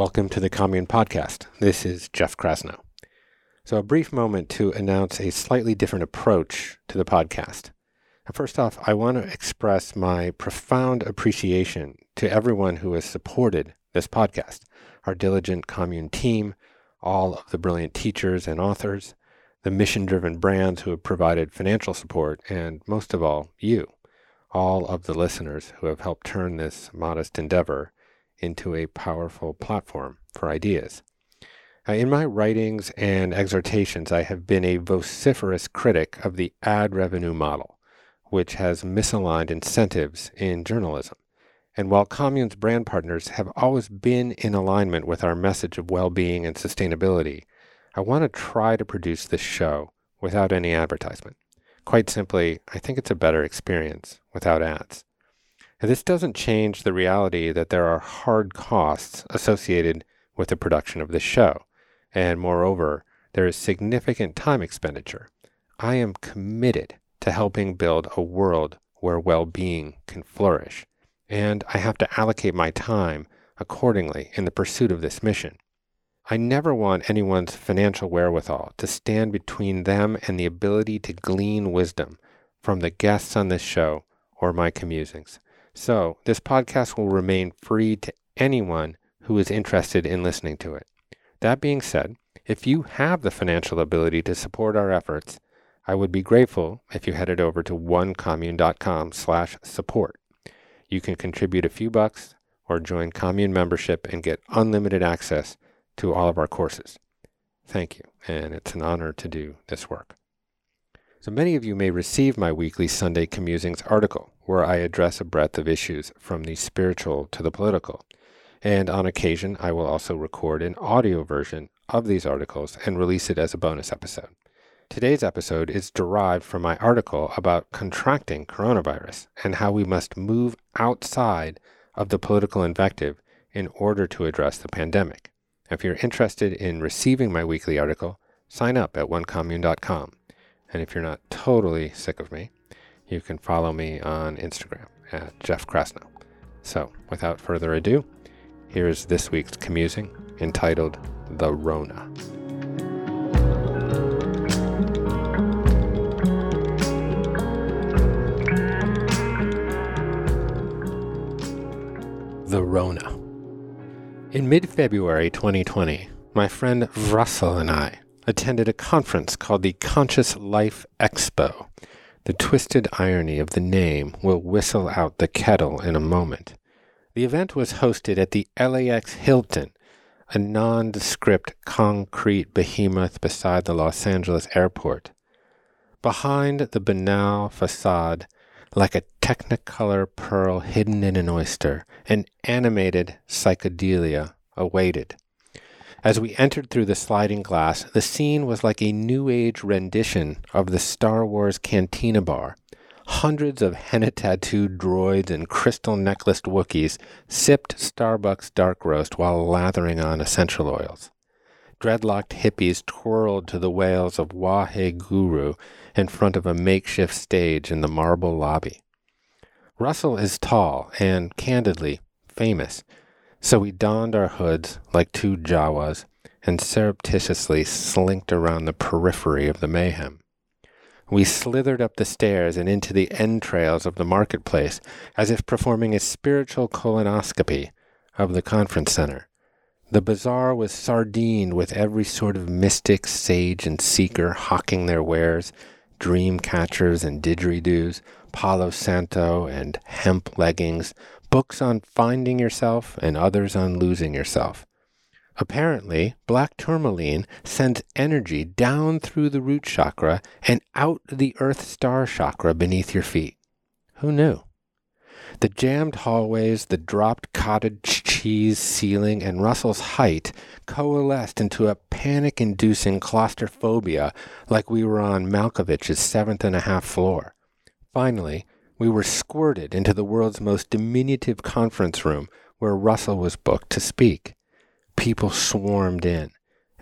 Welcome to the Commune Podcast. This is Jeff Krasno. So, a brief moment to announce a slightly different approach to the podcast. First off, I want to express my profound appreciation to everyone who has supported this podcast our diligent commune team, all of the brilliant teachers and authors, the mission driven brands who have provided financial support, and most of all, you, all of the listeners who have helped turn this modest endeavor into a powerful platform for ideas. Uh, in my writings and exhortations, I have been a vociferous critic of the ad revenue model, which has misaligned incentives in journalism. And while Commune's brand partners have always been in alignment with our message of well being and sustainability, I want to try to produce this show without any advertisement. Quite simply, I think it's a better experience without ads. This doesn't change the reality that there are hard costs associated with the production of this show. And moreover, there is significant time expenditure. I am committed to helping build a world where well being can flourish. And I have to allocate my time accordingly in the pursuit of this mission. I never want anyone's financial wherewithal to stand between them and the ability to glean wisdom from the guests on this show or my commusings. So, this podcast will remain free to anyone who is interested in listening to it. That being said, if you have the financial ability to support our efforts, I would be grateful if you headed over to onecommune.com slash support. You can contribute a few bucks or join commune membership and get unlimited access to all of our courses. Thank you, and it's an honor to do this work. So many of you may receive my weekly Sunday Commusings article, where I address a breadth of issues from the spiritual to the political. And on occasion, I will also record an audio version of these articles and release it as a bonus episode. Today's episode is derived from my article about contracting coronavirus and how we must move outside of the political invective in order to address the pandemic. If you're interested in receiving my weekly article, sign up at onecommune.com. And if you're not totally sick of me, you can follow me on Instagram at Jeff Krasno. So, without further ado, here's this week's commusing entitled The Rona. The Rona. In mid February 2020, my friend Russell and I attended a conference called the Conscious Life Expo. The twisted irony of the name will whistle out the kettle in a moment. The event was hosted at the LAX Hilton, a nondescript concrete behemoth beside the Los Angeles airport. Behind the banal facade like a technicolor pearl hidden in an oyster, an animated psychedelia awaited. As we entered through the sliding glass, the scene was like a New Age rendition of the Star Wars Cantina Bar. Hundreds of henna tattooed droids and crystal necklaced Wookiees sipped Starbucks dark roast while lathering on essential oils. Dreadlocked hippies twirled to the wails of Wahe Guru in front of a makeshift stage in the marble lobby. Russell is tall and, candidly, famous, so we donned our hoods like two Jawas and surreptitiously slinked around the periphery of the mayhem. We slithered up the stairs and into the entrails of the marketplace as if performing a spiritual colonoscopy of the conference center. The bazaar was sardined with every sort of mystic, sage, and seeker hawking their wares dream catchers and didgeridoos, Palo Santo and hemp leggings, books on finding yourself and others on losing yourself. Apparently, black tourmaline sends energy down through the root chakra and out the earth star chakra beneath your feet. Who knew? The jammed hallways, the dropped cottage cheese ceiling, and Russell's height coalesced into a panic inducing claustrophobia like we were on Malkovich's seventh and a half floor. Finally, we were squirted into the world's most diminutive conference room where Russell was booked to speak. People swarmed in.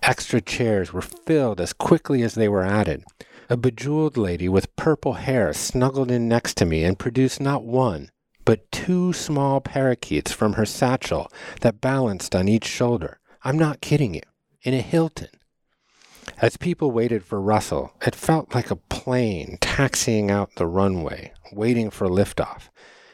Extra chairs were filled as quickly as they were added. A bejeweled lady with purple hair snuggled in next to me and produced not one, but two small parakeets from her satchel that balanced on each shoulder. I'm not kidding you. In a Hilton. As people waited for Russell, it felt like a plane taxiing out the runway, waiting for liftoff.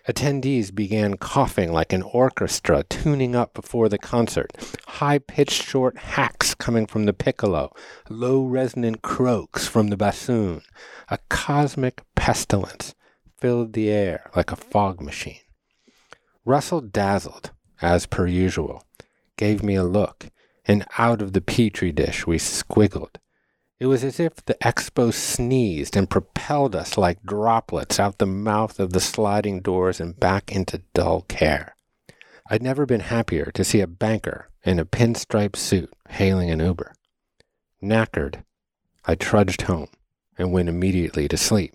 Attendees began coughing like an orchestra tuning up before the concert, high pitched short hacks coming from the piccolo, low resonant croaks from the bassoon. A cosmic pestilence filled the air like a fog machine. Russell dazzled, as per usual, gave me a look, and out of the petri dish we squiggled. It was as if the expo sneezed and propelled us like droplets out the mouth of the sliding doors and back into dull care. I'd never been happier to see a banker in a pinstripe suit hailing an Uber. Knackered, I trudged home and went immediately to sleep.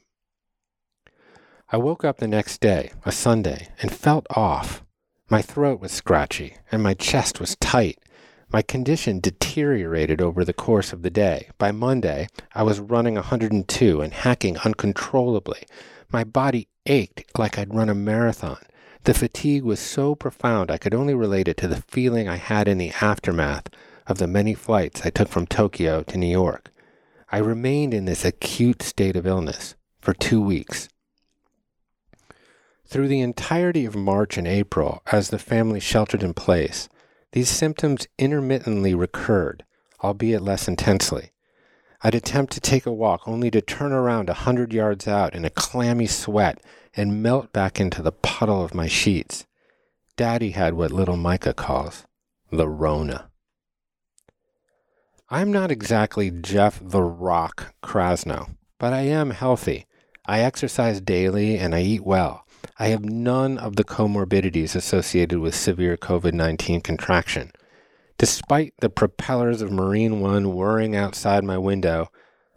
I woke up the next day, a Sunday, and felt off. My throat was scratchy and my chest was tight my condition deteriorated over the course of the day. By Monday, I was running 102 and hacking uncontrollably. My body ached like I'd run a marathon. The fatigue was so profound I could only relate it to the feeling I had in the aftermath of the many flights I took from Tokyo to New York. I remained in this acute state of illness for two weeks. Through the entirety of March and April, as the family sheltered in place, these symptoms intermittently recurred, albeit less intensely. I'd attempt to take a walk only to turn around a hundred yards out in a clammy sweat and melt back into the puddle of my sheets. Daddy had what little Micah calls the Rona. I'm not exactly Jeff the Rock Krasno, but I am healthy. I exercise daily and I eat well. I have none of the comorbidities associated with severe COVID 19 contraction. Despite the propellers of Marine One whirring outside my window,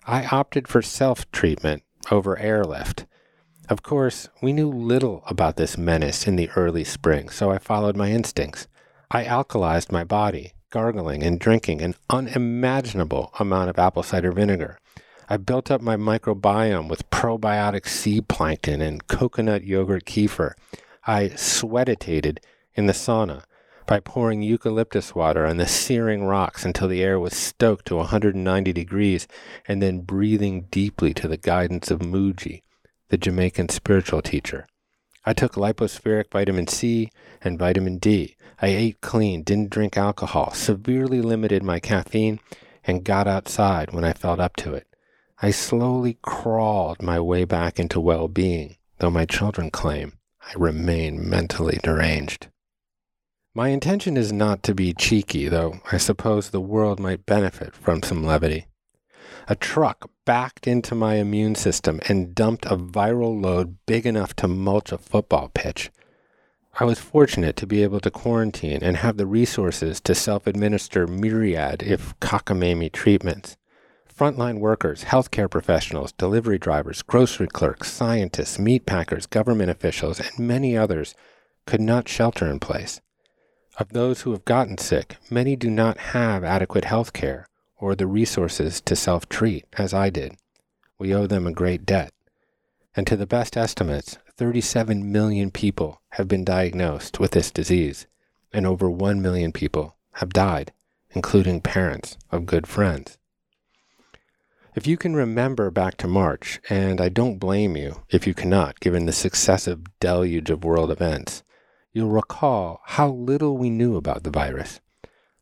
I opted for self treatment over airlift. Of course, we knew little about this menace in the early spring, so I followed my instincts. I alkalized my body, gargling and drinking an unimaginable amount of apple cider vinegar. I built up my microbiome with probiotic sea plankton and coconut yogurt kefir. I sweatitated in the sauna by pouring eucalyptus water on the searing rocks until the air was stoked to 190 degrees and then breathing deeply to the guidance of Mooji, the Jamaican spiritual teacher. I took Lypo-Spheric vitamin C and vitamin D. I ate clean, didn't drink alcohol, severely limited my caffeine, and got outside when I felt up to it. I slowly crawled my way back into well being, though my children claim I remain mentally deranged. My intention is not to be cheeky, though I suppose the world might benefit from some levity. A truck backed into my immune system and dumped a viral load big enough to mulch a football pitch. I was fortunate to be able to quarantine and have the resources to self administer myriad, if cockamamie, treatments. Frontline workers, healthcare professionals, delivery drivers, grocery clerks, scientists, meat packers, government officials, and many others could not shelter in place. Of those who have gotten sick, many do not have adequate health care or the resources to self treat, as I did. We owe them a great debt. And to the best estimates, 37 million people have been diagnosed with this disease, and over 1 million people have died, including parents of good friends. If you can remember back to March, and I don't blame you if you cannot, given the successive deluge of world events, you'll recall how little we knew about the virus.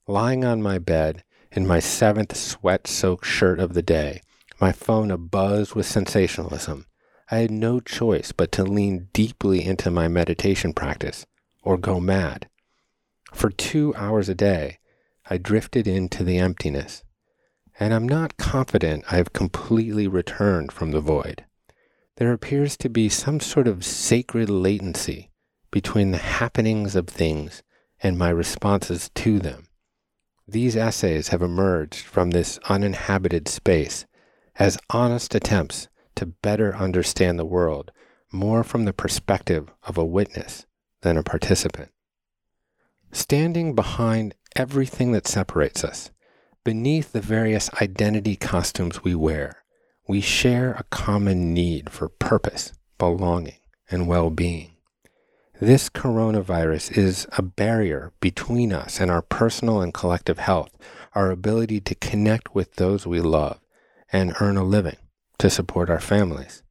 Lying on my bed in my seventh sweat soaked shirt of the day, my phone abuzz with sensationalism, I had no choice but to lean deeply into my meditation practice or go mad. For two hours a day, I drifted into the emptiness and I'm not confident I have completely returned from the void. There appears to be some sort of sacred latency between the happenings of things and my responses to them. These essays have emerged from this uninhabited space as honest attempts to better understand the world more from the perspective of a witness than a participant. Standing behind everything that separates us, Beneath the various identity costumes we wear, we share a common need for purpose, belonging, and well being. This coronavirus is a barrier between us and our personal and collective health, our ability to connect with those we love and earn a living to support our families.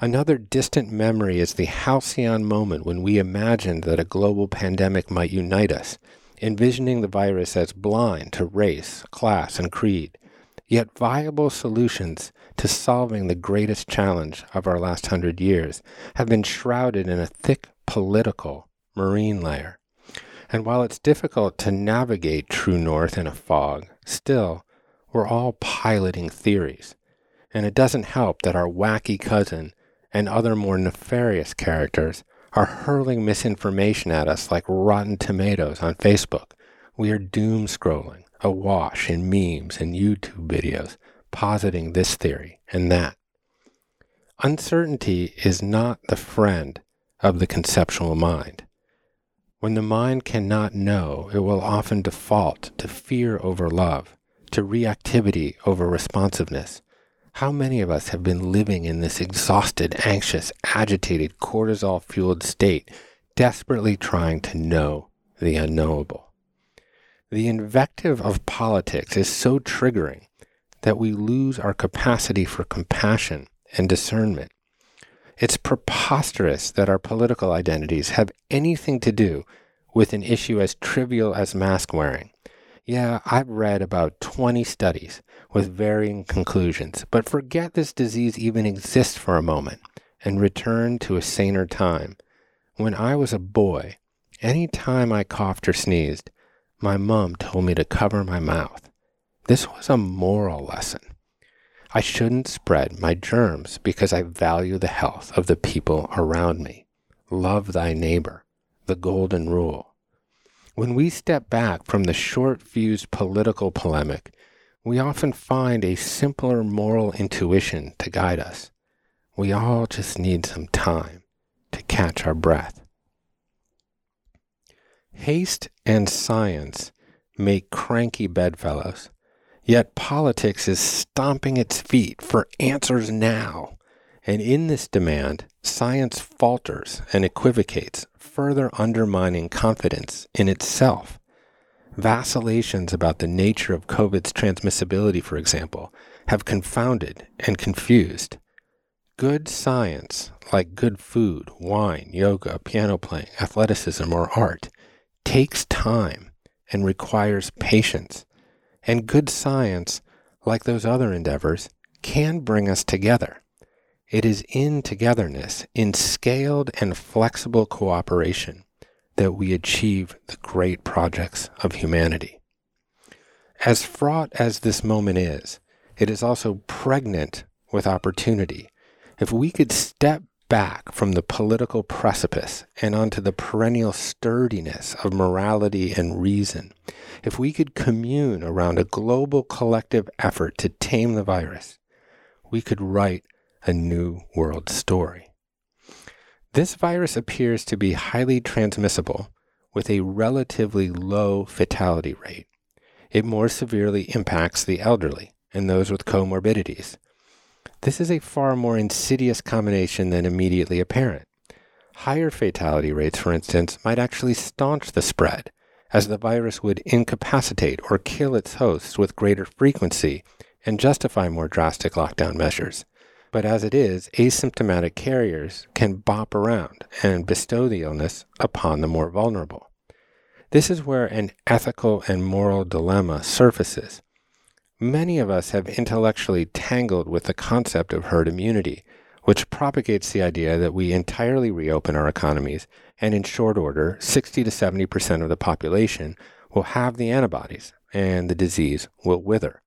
Another distant memory is the halcyon moment when we imagined that a global pandemic might unite us, envisioning the virus as blind to race, class, and creed, yet viable solutions to solving the greatest challenge of our last hundred years have been shrouded in a thick political marine layer. And while it's difficult to navigate true north in a fog, still, we're all piloting theories. And it doesn't help that our wacky cousin and other more nefarious characters are hurling misinformation at us like rotten tomatoes on Facebook. We are doom scrolling, awash in memes and YouTube videos, positing this theory and that. Uncertainty is not the friend of the conceptual mind. When the mind cannot know, it will often default to fear over love, to reactivity over responsiveness, how many of us have been living in this exhausted, anxious, agitated, cortisol fueled state, desperately trying to know the unknowable? The invective of politics is so triggering that we lose our capacity for compassion and discernment. It's preposterous that our political identities have anything to do with an issue as trivial as mask wearing. Yeah, I've read about 20 studies with varying conclusions, but forget this disease even exists for a moment and return to a saner time. When I was a boy, any time I coughed or sneezed, my mom told me to cover my mouth. This was a moral lesson. I shouldn't spread my germs because I value the health of the people around me. Love thy neighbor, the golden rule. When we step back from the short fused political polemic, we often find a simpler moral intuition to guide us. We all just need some time to catch our breath. Haste and science make cranky bedfellows, yet politics is stomping its feet for answers now. And in this demand, science falters and equivocates, further undermining confidence in itself. Vacillations about the nature of COVID's transmissibility, for example, have confounded and confused. Good science, like good food, wine, yoga, piano playing, athleticism, or art, takes time and requires patience. And good science, like those other endeavors, can bring us together. It is in togetherness, in scaled and flexible cooperation, that we achieve the great projects of humanity. As fraught as this moment is, it is also pregnant with opportunity. If we could step back from the political precipice and onto the perennial sturdiness of morality and reason, if we could commune around a global collective effort to tame the virus, we could write a new world story. This virus appears to be highly transmissible with a relatively low fatality rate. It more severely impacts the elderly and those with comorbidities. This is a far more insidious combination than immediately apparent. Higher fatality rates, for instance, might actually staunch the spread, as the virus would incapacitate or kill its hosts with greater frequency and justify more drastic lockdown measures. But as it is, asymptomatic carriers can bop around and bestow the illness upon the more vulnerable. This is where an ethical and moral dilemma surfaces. Many of us have intellectually tangled with the concept of herd immunity, which propagates the idea that we entirely reopen our economies and in short order, 60 to 70% of the population will have the antibodies and the disease will wither.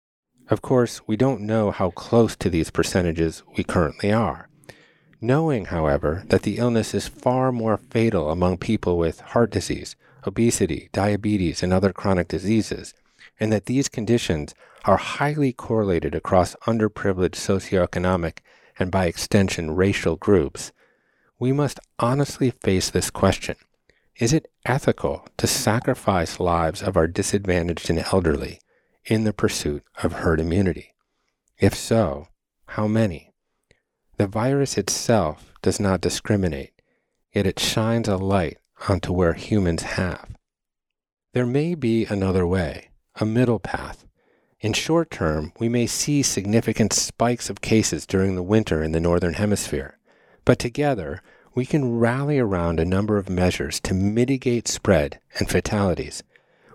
Of course, we don't know how close to these percentages we currently are. Knowing, however, that the illness is far more fatal among people with heart disease, obesity, diabetes, and other chronic diseases, and that these conditions are highly correlated across underprivileged socioeconomic and by extension racial groups, we must honestly face this question. Is it ethical to sacrifice lives of our disadvantaged and elderly in the pursuit of herd immunity? If so, how many? The virus itself does not discriminate. yet it shines a light onto where humans have. There may be another way, a middle path. In short term, we may see significant spikes of cases during the winter in the Northern Hemisphere, but together we can rally around a number of measures to mitigate spread and fatalities.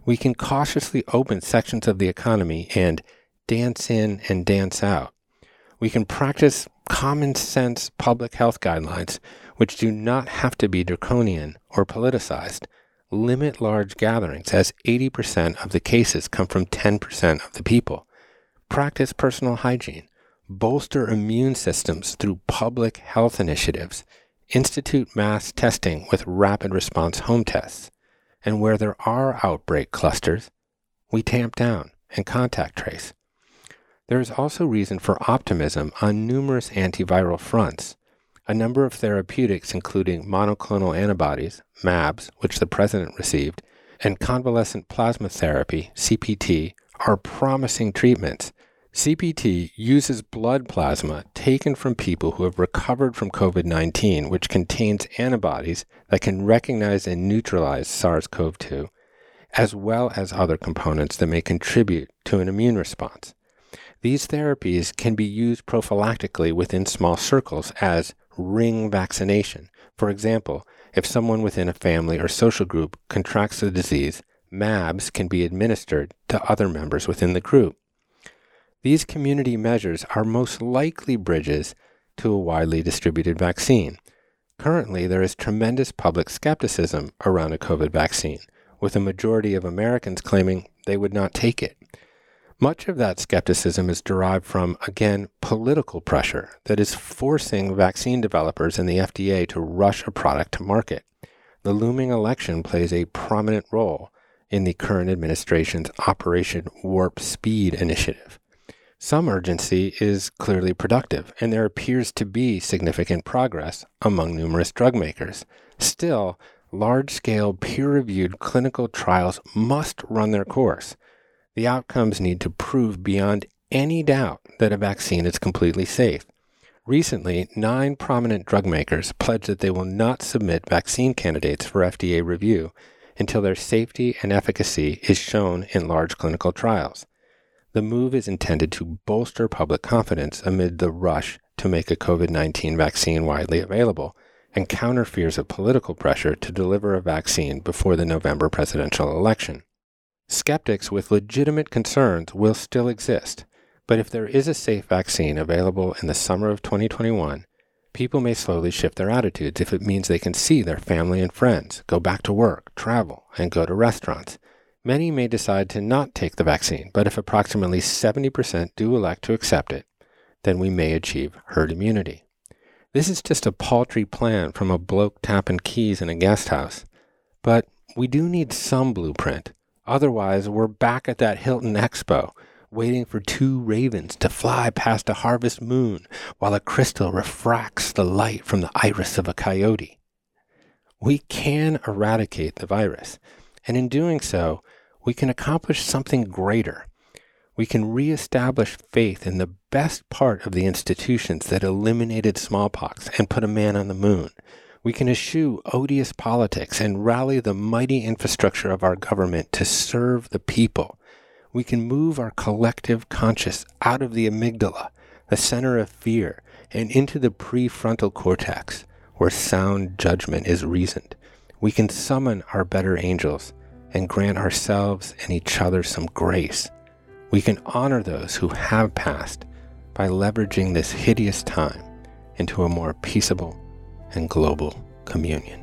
We can cautiously open sections of the economy and dance in and dance out. We can practice common sense public health guidelines, which do not have to be draconian or politicized. Limit large gatherings, as 80% of the cases come from 10% of the people. Practice personal hygiene. Bolster immune systems through public health initiatives institute mass testing with rapid response home tests, and where there are outbreak clusters, we tamp down and contact trace. There is also reason for optimism on numerous antiviral fronts. A number of therapeutics, including monoclonal antibodies, MABs, which the president received, and convalescent plasma therapy, CPT, are promising treatments CPT uses blood plasma taken from people who have recovered from COVID 19, which contains antibodies that can recognize and neutralize SARS CoV 2, as well as other components that may contribute to an immune response. These therapies can be used prophylactically within small circles as ring vaccination. For example, if someone within a family or social group contracts the disease, MABs can be administered to other members within the group. These community measures are most likely bridges to a widely distributed vaccine. Currently, there is tremendous public skepticism around a COVID vaccine, with a majority of Americans claiming they would not take it. Much of that skepticism is derived from, again, political pressure that is forcing vaccine developers and the FDA to rush a product to market. The looming election plays a prominent role in the current administration's Operation Warp Speed initiative. Some urgency is clearly productive, and there appears to be significant progress among numerous drug makers. Still, large scale peer reviewed clinical trials must run their course. The outcomes need to prove beyond any doubt that a vaccine is completely safe. Recently, nine prominent drug makers pledged that they will not submit vaccine candidates for FDA review until their safety and efficacy is shown in large clinical trials. The move is intended to bolster public confidence amid the rush to make a COVID 19 vaccine widely available and counter fears of political pressure to deliver a vaccine before the November presidential election. Skeptics with legitimate concerns will still exist, but if there is a safe vaccine available in the summer of 2021, people may slowly shift their attitudes if it means they can see their family and friends, go back to work, travel, and go to restaurants Many may decide to not take the vaccine, but if approximately 70% do elect to accept it, then we may achieve herd immunity. This is just a paltry plan from a bloke tapping keys in a guest house. But we do need some blueprint. Otherwise, we're back at that Hilton Expo, waiting for two ravens to fly past a harvest moon while a crystal refracts the light from the iris of a coyote. We can eradicate the virus, and in doing so, we can accomplish something greater. We can reestablish faith in the best part of the institutions that eliminated smallpox and put a man on the moon. We can eschew odious politics and rally the mighty infrastructure of our government to serve the people. We can move our collective conscious out of the amygdala, the center of fear, and into the prefrontal cortex, where sound judgment is reasoned. We can summon our better angels and grant ourselves and each other some grace. We can honor those who have passed by leveraging this hideous time into a more peaceable and global communion.